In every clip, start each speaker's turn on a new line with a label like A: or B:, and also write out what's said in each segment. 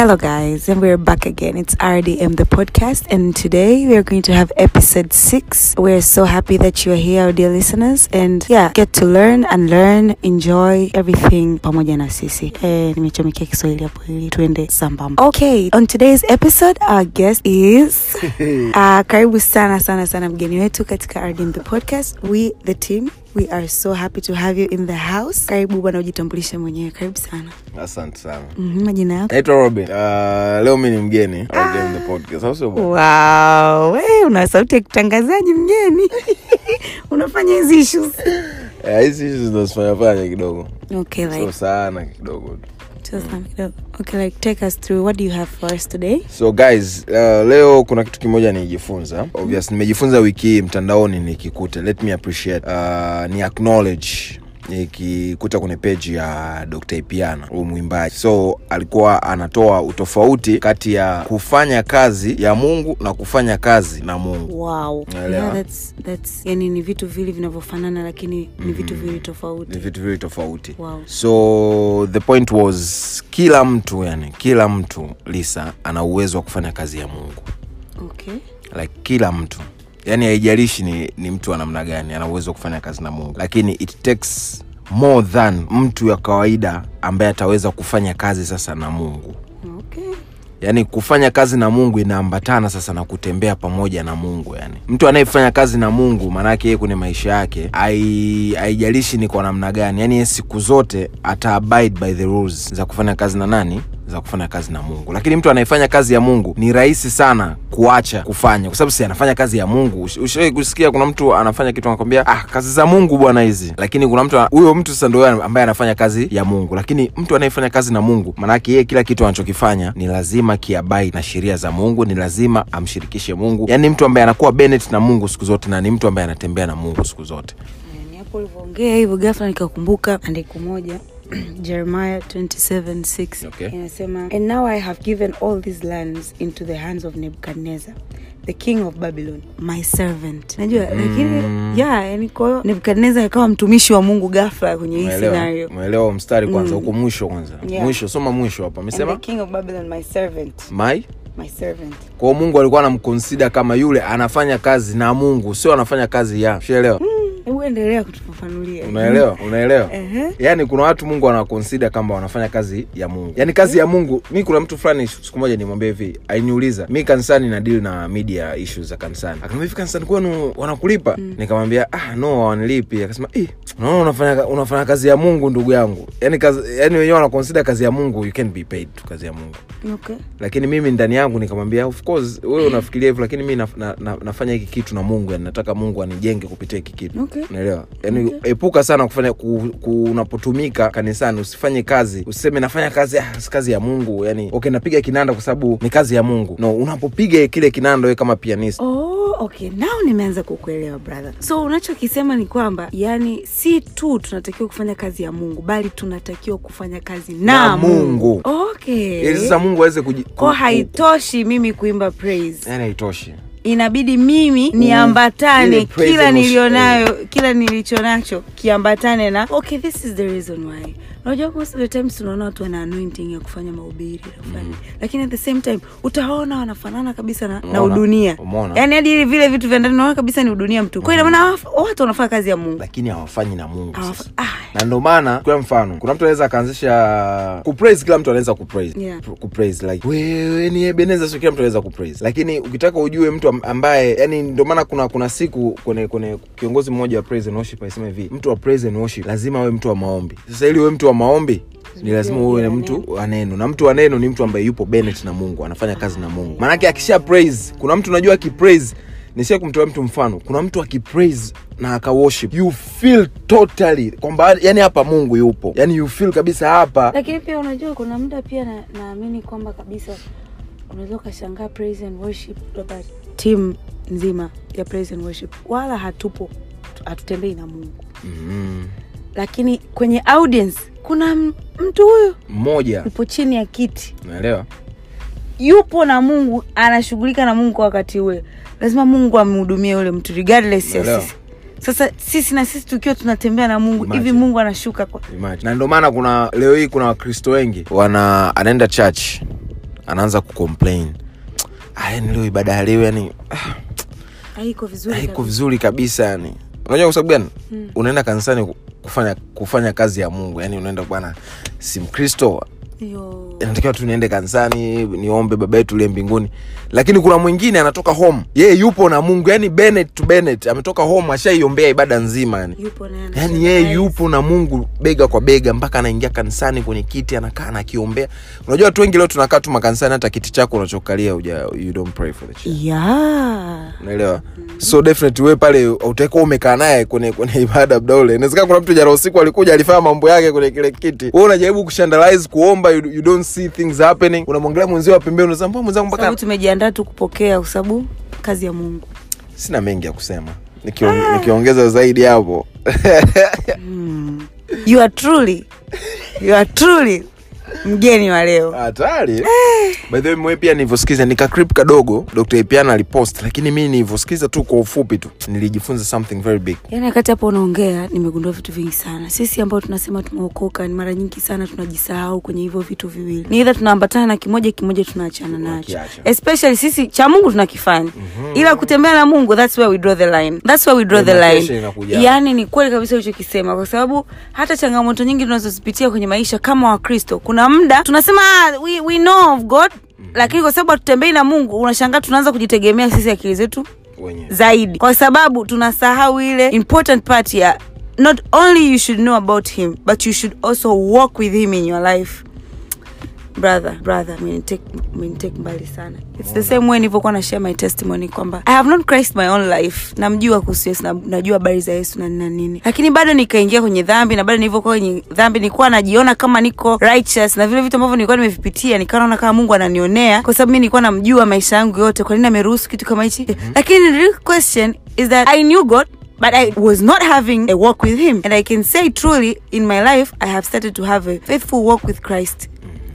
A: Hello, guys, and we're back again. It's RDM the podcast, and today we are going to have episode six. We're so happy that you are here, our dear listeners, and yeah, get to learn and learn, enjoy everything pamoja na sisi. Eh, nimechomikia Kiswahili hapo ili tuende sambamba. Okay, on today's episode our guest is uh, karibu sana sana sana mgeni wetu katika RDM the podcast. We the team We are so happy to have you in the house. Karibu bwana, ujitambulishe mwenyewe. Karibu sana.
B: asante sana
A: Mhm, majina yako?
B: naitwa robin uh, leo mi ni mgeni ah. the podcast sio?
A: Wow, we una sauti ya kitangazaji mgeni. Unafanya hizi issues.
B: Eh, hizi issues zinazifanya fanya kidogo
A: Okay,
B: so sana kidogo tu
A: some. Okay, what do you have for today?
B: so guys uh, leo kuna kitu kimoja nijifunza nimejifunza wiki hii mtandaoni nikikuta let me appreciate uh, ni acknowledge nikikuta kwenye peji ya dr ipiana huyu mwimbaji so alikuwa anatoa utofauti kati ya kufanya kazi ya mungu na kufanya kazi na mungu
A: Wow. Yeah, that's that's yani ni vitu vili vinavyofanana lakini ni vitu vili
B: ni
A: tofauti.
B: vitu vili tofauti
A: Wow.
B: so the point was kila mtu yani kila mtu lisa ana uwezo wa kufanya kazi ya mungu
A: Okay.
B: like kila mtu yani haijalishi ni, ni mtu wa namna gani ana uwezo wa kufanya kazi na mungu lakini it takes more than mtu ya kawaida ambaye ataweza kufanya kazi sasa na mungu.
A: Okay.
B: yaani kufanya kazi na mungu inaambatana sasa na kutembea pamoja na mungu yani mtu anayefanya kazi na mungu maanaake yeye kwenye maisha yake hai- haijalishi ni kwa namna gani. Yaani siku zote ata abide by the rules za kufanya kazi na nani za kufanya kazi na mungu. Lakini mtu anayefanya kazi ya mungu ni rahisi sana kuacha kufanya kwa sababu si anafanya kazi ya mungu. Ushawahi kusikia kuna mtu anafanya kitu anakwambia ah kazi za mungu bwana hizi. Lakini kuna mtu huyo mtu sasa ndio ambaye anafanya kazi ya mungu. Lakini mtu anayefanya kazi na mungu maanake yeye kila kitu anachokifanya ni lazima kiabai na sheria za mungu ni lazima amshirikishe mungu. Yaani mtu ambaye anakuwa Bennett na mungu siku zote na ni mtu ambaye anatembea na mungu siku zote.
A: Ulivyoongea hivyo ghafla nikakumbuka andiko moja Jeremiah 27:6
B: Okay.
A: inasema and now I have given all these lands into the hands of Nebuchadnezzar the king of Babylon my servant. Najua lakini yeah yani kwa hiyo Nebuchadnezzar akawa mtumishi wa Mungu ghafla kwenye hii scenario.
B: Umeelewa mstari kwanza huko mwisho kwanza.
A: Yeah.
B: mwisho soma mwisho hapa. Amesema
A: the king of Babylon my servant.
B: My
A: my servant.
B: Kwao mungu alikuwa anamconsider kama yule anafanya kazi na mungu sio anafanya kazi ya ushaelewa
A: hebu endelea kutufafanulia.
B: Unaelewa? Unaelewa?
A: Ehe.
B: yaani kuna watu mungu anawakonsida kama wanafanya kazi ya mungu. Yaani kazi ya mungu mi kuna mtu fulani siku moja nimwambia hivi aliniuliza mi kanisani na deal na media issues za kanisani. Akaniambia hivi kanisani kwenu wanakulipa? Nikamwambia ah no hawanilipi. Akasema eh, unaona unafanya, unafanya kazi ya mungu ndugu yangu? Yaani kazi yaani wenyewe wanakonsida kazi ya mungu you can be paid to kazi ya mungu.
A: Okay.
B: Lakini mimi ndani yangu nikamwambia of course wewe unafikiria hivyo lakini mi na, na, na, nafanya hiki kitu na mungu yani nataka mungu anijenge kupitia hiki kitu.
A: Okay.
B: Unaelewa? Yani epuka sana kufanya ku, ku, unapotumika kanisani usifanye kazi usiseme nafanya kazi ah, kazi ya mungu. Yani okay napiga kinanda kwa sababu ni kazi ya mungu. No unapopiga kile kinanda we kama pianist.
A: Oh, okay. Nao nimeanza kukuelewa brother. So unachokisema ni kwamba yani si tu tunatakiwa kufanya kazi ya mungu bali tunatakiwa kufanya kazi na,
B: Na Mungu.
A: okay.
B: Ili sasa mungu aweze kuji-
A: ko haitoshi mimi kuimba praise.
B: Yani haitoshi
A: inabidi mimi niambatane
B: ile
A: kila nilionayo kila nilicho nacho kiambatane na okay this is the reason why. Unajua most of the times tunaona watu wana anointing ya kufanya mahubiri na kufanya lakini at the same time utaona wanafanana kabisa na, na udunia.
B: Yani
A: yaani hadi vile vitu vya ndani unaona kabisa ni udunia mtu kwa hiyo ina maana watu wanafanya kazi ya mungu.
B: Lakini hawafanyi na mungu
A: Hawafa-
B: sasa.
A: ah,
B: na ndio maana kwa mfano kuna mtu anaweza akaanzisha kupraise kila mtu anaweza kupraise.
A: Yeah.
B: kupraise like wewe ni ebeneza sio kila mtu anaweza kupraise. Lakini ukitaka ujue mtu ambaye yani ndio maana kuna kuna siku kwenye kwenye kiongozi mmoja wa praise and worship alisema hivi mtu wa praise and worship lazima awe mtu wa maombi. Sasa ili uwe mtu wa maombi ni lazima uwe na mtu wa neno. Na mtu wa neno ni mtu ambaye yupo benet na mungu anafanya kazi na mungu. Maanake akisha praise kuna mtu unajua akipraise nisia kumtolea mtu mfano kuna mtu akipraise na akaworship you feel totally kwamba yani hapa mungu yupo. Yani you feel kabisa hapa.
A: Lakini pia unajua kuna muda pia na- naamini kwamba kabisa unaweza ukashangaa praise and worship labda timu nzima ya praise and worship. Wala hatupo hatutembei na mungu.
B: Mm,
A: lakini kwenye audience kuna mtu huyu.
B: Mmoja.
A: Yupo chini ya kiti.
B: Naelewa
A: yupo na mungu anashughulika na mungu kwa wakati ule lazima mungu amhudumie yule mtu regardless ya sisi. Sasa sisi na sisi tukiwa tunatembea na mungu hivi mungu anashuka kwa
B: Imagine. na ndio maana kuna leo hii kuna wakristo wengi wana anaenda church anaanza kucomplain. "Ah, yani leo ibada ya leo yani ah,
A: haiko vizuri
B: haiko vizuri kabisa yani. Unajua kwa sababu gani? Unaenda kanisani kufanya kufanya kazi ya mungu yani unaenda bwana si mkristo
A: Yo.
B: inatakiwa tu niende kanisani niombe baba yetu uliye mbinguni. Lakini kuna mwingine anatoka home. Yeye yupo na mungu yani Bennett to Bennett ametoka home ashaiombea ibada nzima yani.
A: Yupo
B: yaani yeye yupo na mungu bega kwa bega mpaka anaingia kanisani kwenye kiti anakaa na akiombea unajua watu wengi leo tunakaa tu makanisani hata kiti chako unachokalia you don't pray for the chair
A: yeah.
B: unaelewa? So definitely wewe pale utakuwa umekaa naye kwenye kwenye ibada mda ule inawezekana kuna mtu jana usiku alikuja alifanya mambo yake kwenye kile kiti. Wewe unajaribu kushandalize kuomba you, you don't see things happening. Unamwangalia mwenzio wa pembeni unasema mbona mwenzangu mpaka
A: tumejiandaa tu kupokea kwa sababu kazi ya mungu.
B: Sina mengi ya kusema. Nikion- nikiongeza zaidi hapo.
A: You are truly you are truly mgeni wa leo.
B: Hatari. By the way mwe pia nilivyosikiza nika clip kadogo. Dr ipiana alipost lakini mi nilivyosikiza tu kwa ufupi tu nilijifunza something very big.
A: Yani wakati hapo unaongea nimegundua vitu vingi sana. Sisi ambao tunasema tumeokoka ni mara nyingi sana tunajisahau kwenye hivyo vitu viwili. Ni idha tunaambatana na kimoja kimoja tunaachana nacho. Especially sisi cha mungu tunakifanya. Ila kutembea na mungu that's where we draw the line. That's where we draw the line. yaani ni kweli kabisa ulichokisema kwa sababu hata changamoto nyingi tunazozipitia kwenye maisha kama wakristo kuna muda. Tunasema "Ah, we, we know of god lakini kwa sababu hatutembei na mungu unashangaa tunaanza kujitegemea sisi akili zetu
B: wenyewe.
A: zaidi. Kwa sababu tunasahau ile important part ya not only you should know about him but you should also walk with him in your life brother brother umenitake umenitake mbali sana. Its the same way nilivyokuwa na share my testimony kwamba i have not christ my own life. Namjua kuhusu yesu na, najua habari za yesu na nina nini. Lakini bado nikaingia kwenye dhambi na bado nilivyokuwa kwenye dhambi nilikuwa najiona kama niko righteous na vile vitu ambavyo nilikuwa nimevipitia nikawa naona kama mungu ananionea kwa sababu mi nilikuwa namjua maisha yangu yote kwa nini ameruhusu kitu kama hichi? Lakini the real question is that i knew god but I was not having a walk with Him. And I can say truly, in my life, I have started to have a faithful walk with Christ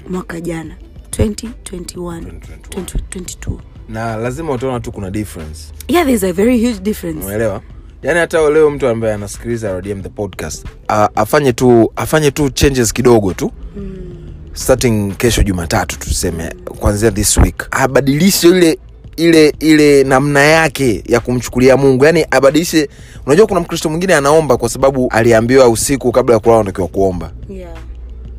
A: mwaka jana 2021 2022
B: na lazima utaona tu kuna difference.
A: Yeah there's a very huge difference.
B: Unaelewa yaani hata leo mtu ambaye anasikiliza rdm the podcast a, afanye tu afanye tu changes kidogo tu. Starting kesho jumatatu tuseme kuanzia this week. Abadilishe ile ile ile namna yake ya kumchukulia mungu. Yaani abadilishe unajua kuna mkristo mwingine anaomba kwa sababu aliambiwa usiku kabla ya kulala unatakiwa kuomba.
A: Yeah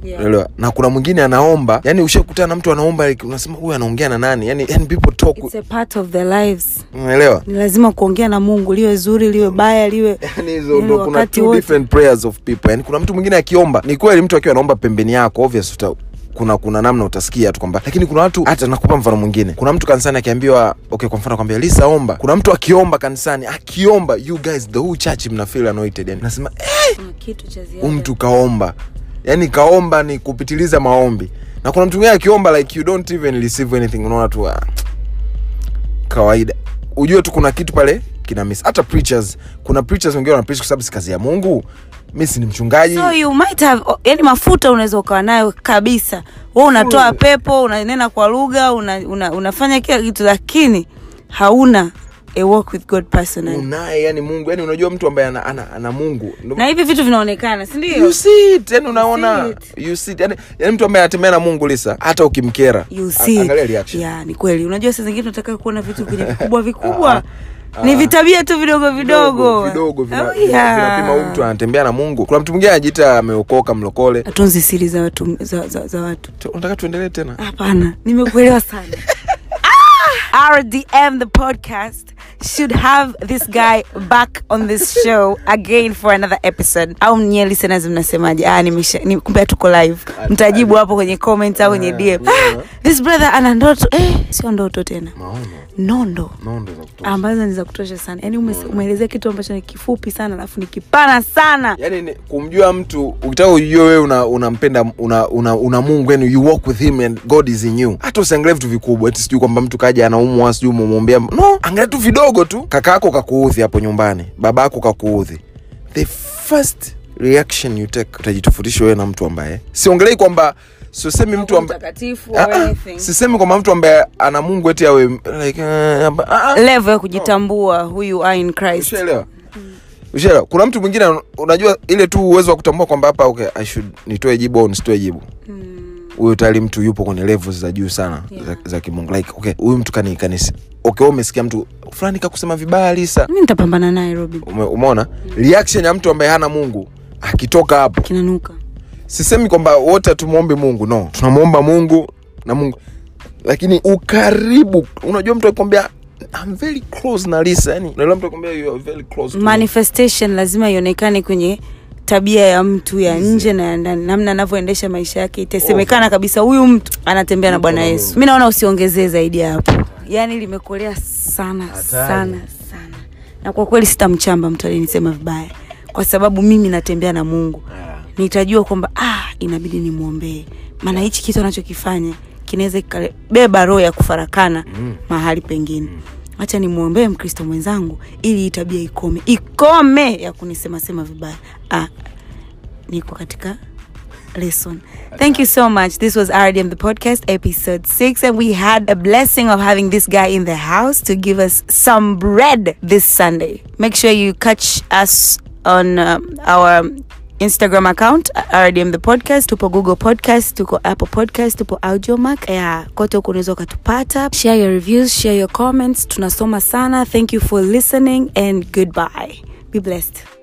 A: yeah.
B: Unaelewa? Na kuna mwingine anaomba yani ushakutana na mtu anaomba like, unasema huyu anaongea na nani? Yani, yani people talk
A: it's a part of their lives.
B: Unaelewa?
A: Ni lazima kuongea na mungu liwe zuri liwe baya liwe
B: yani hizo ndo kuna two
A: wote.
B: different prayers of people. Yani kuna mtu mwingine akiomba ni kweli mtu akiwa anaomba pembeni yako obvious uta kuna kuna namna utasikia tu kwamba lakini kuna watu hata nakupa mfano mwingine. Kuna mtu kanisani akiambiwa okay kwa mfano kwambia lisa omba. Kuna mtu akiomba kanisani akiomba you guys the whole church mna feel anointed. Yani nasema eh,
A: kitu cha ziada.
B: Mtu kaomba yani kaomba ni kupitiliza maombi. Na kuna mtu mwingine akiomba like you don't even receive anything. Unaona tu ah, kawaida. Ujue tu kuna kitu pale kina miss. Hata preachers kuna preachers wengine wana preach kwa sababu si kazi ya mungu. Mi si ni mchungaji.
A: So you might have yani mafuta unaweza ukawa nayo kabisa. We unatoa pepo unanena kwa lugha una, una, unafanya kila kitu lakini hauna a walk with god personally.
B: Unaye yani mungu. Yani unajua mtu ambaye ana, ana, ana mungu.
A: Na hivi vitu vinaonekana sindio
B: you see it. Yani unaona. you see it. Yani, yani mtu ambaye anatembea na mungu lisa hata ukimkera
A: you see
B: angalia reaction.
A: Yeah, ni kweli. Unajua saa zingine tunataka kuona vitu vikubwa vikubwa. Ni vitabia tu vidogo vidogo
B: vidogo. vinapima
A: Oh, yeah.
B: huyu mtu anatembea na mungu. Kuna mtu mwingine anajiita ameokoka mlokole.
A: Atunzi siri za watu za, za, za watu.
B: Unataka tuendelee tena?
A: Hapana nimekuelewa sana. Ah! rdm the podcast should have this guy back on this show again for another episode. Au nyie listeners mnasemaje? Ah, nimesha ni, kumbe tuko live. Mtajibu hapo kwenye comment au kwenye dm. ah, this brother ana ndoto. Eh, sio ndoto tena.
B: Maono.
A: Nondo.
B: Nondo za kutosha.
A: Ambazo ni za kutosha sana. Yaani ume- umeelezea kitu ambacho ni kifupi sana alafu ni kipana sana.
B: Yani ni, kumjua mtu ukitaka ujue wewe una- unampenda una, una, una mungu yani you walk with him and god is in you. Hata usiangalie vitu vikubwa eti sijui kwamba mtu kaja anaumwa sijui umemwombea. No angalia tu vidogo tu kakaako kakuudhi hapo nyumbani baba yako kakuudhi. The first reaction you take utajitofautisha wewe na mtu ambaye. Siongelei kwamba sisemi mtu ambaye
A: mtakatifu
B: Ah, ah, sisemi kwamba mtu ambaye ana mungu eti awe like, uh,
A: level ya kujitambua no. huyu are in christ.
B: Ushaelewa? Ushaelewa? Kuna mtu mwingine unajua ile tu uwezo wa kutambua kwamba hapa okay, I should nitoe jibu au nisitoe jibu. Huyu tayari mtu yupo kwenye levels za juu sana
A: Yeah.
B: za, za kimungu. Like okay huyu mtu kani kanisi okay umesikia mtu fulani kakusema vibaya lisa.
A: Mimi nitapambana naye robin.
B: Ume, umeona? Reaction ya mtu ambaye hana mungu akitoka hapo.
A: Kinanuka.
B: Sisemi kwamba wote tumwombe mungu no. Tunamwomba mungu na mungu. Lakini ukaribu unajua mtu akikwambia I'm very close na lisa yani unaelewa mtu akikwambia you are very close
A: manifestation lazima ionekane kwenye tabia ya mtu ya nje na ya ndani. Namna anavyoendesha maisha yake. Itasemekana kabisa huyu mtu anatembea na bwana yesu. Mi naona usiongezee zaidi ya hapo yaani limekolea sana sana sana. Na kwa kweli sitamchamba mtu alinisema vibaya. Kwa sababu mimi natembea na mungu. Nitajua kwamba ah, inabidi nimwombee. Maana hichi kitu anachokifanya kinaweza kikabeba roho ya kufarakana mm. mahali pengine. Hacha nimwombee mkristo mwenzangu ili hii tabia ikome. Ikome ya kunisemasema vibaya. Ah, niko katika lesson thank you so much. This was rdm the podcast episode 6 and we had a blessing of having this guy in the house to give us some bread this sunday. Make sure you catch us on um, our instagram account rdm the podcast tupo google podcast tuko apple podcast tupo audiomac yeah, kote huko unaweza ukatupata. Share your reviews share your comments. Tunasoma sana. Thank you for listening and goodbye. Be blessed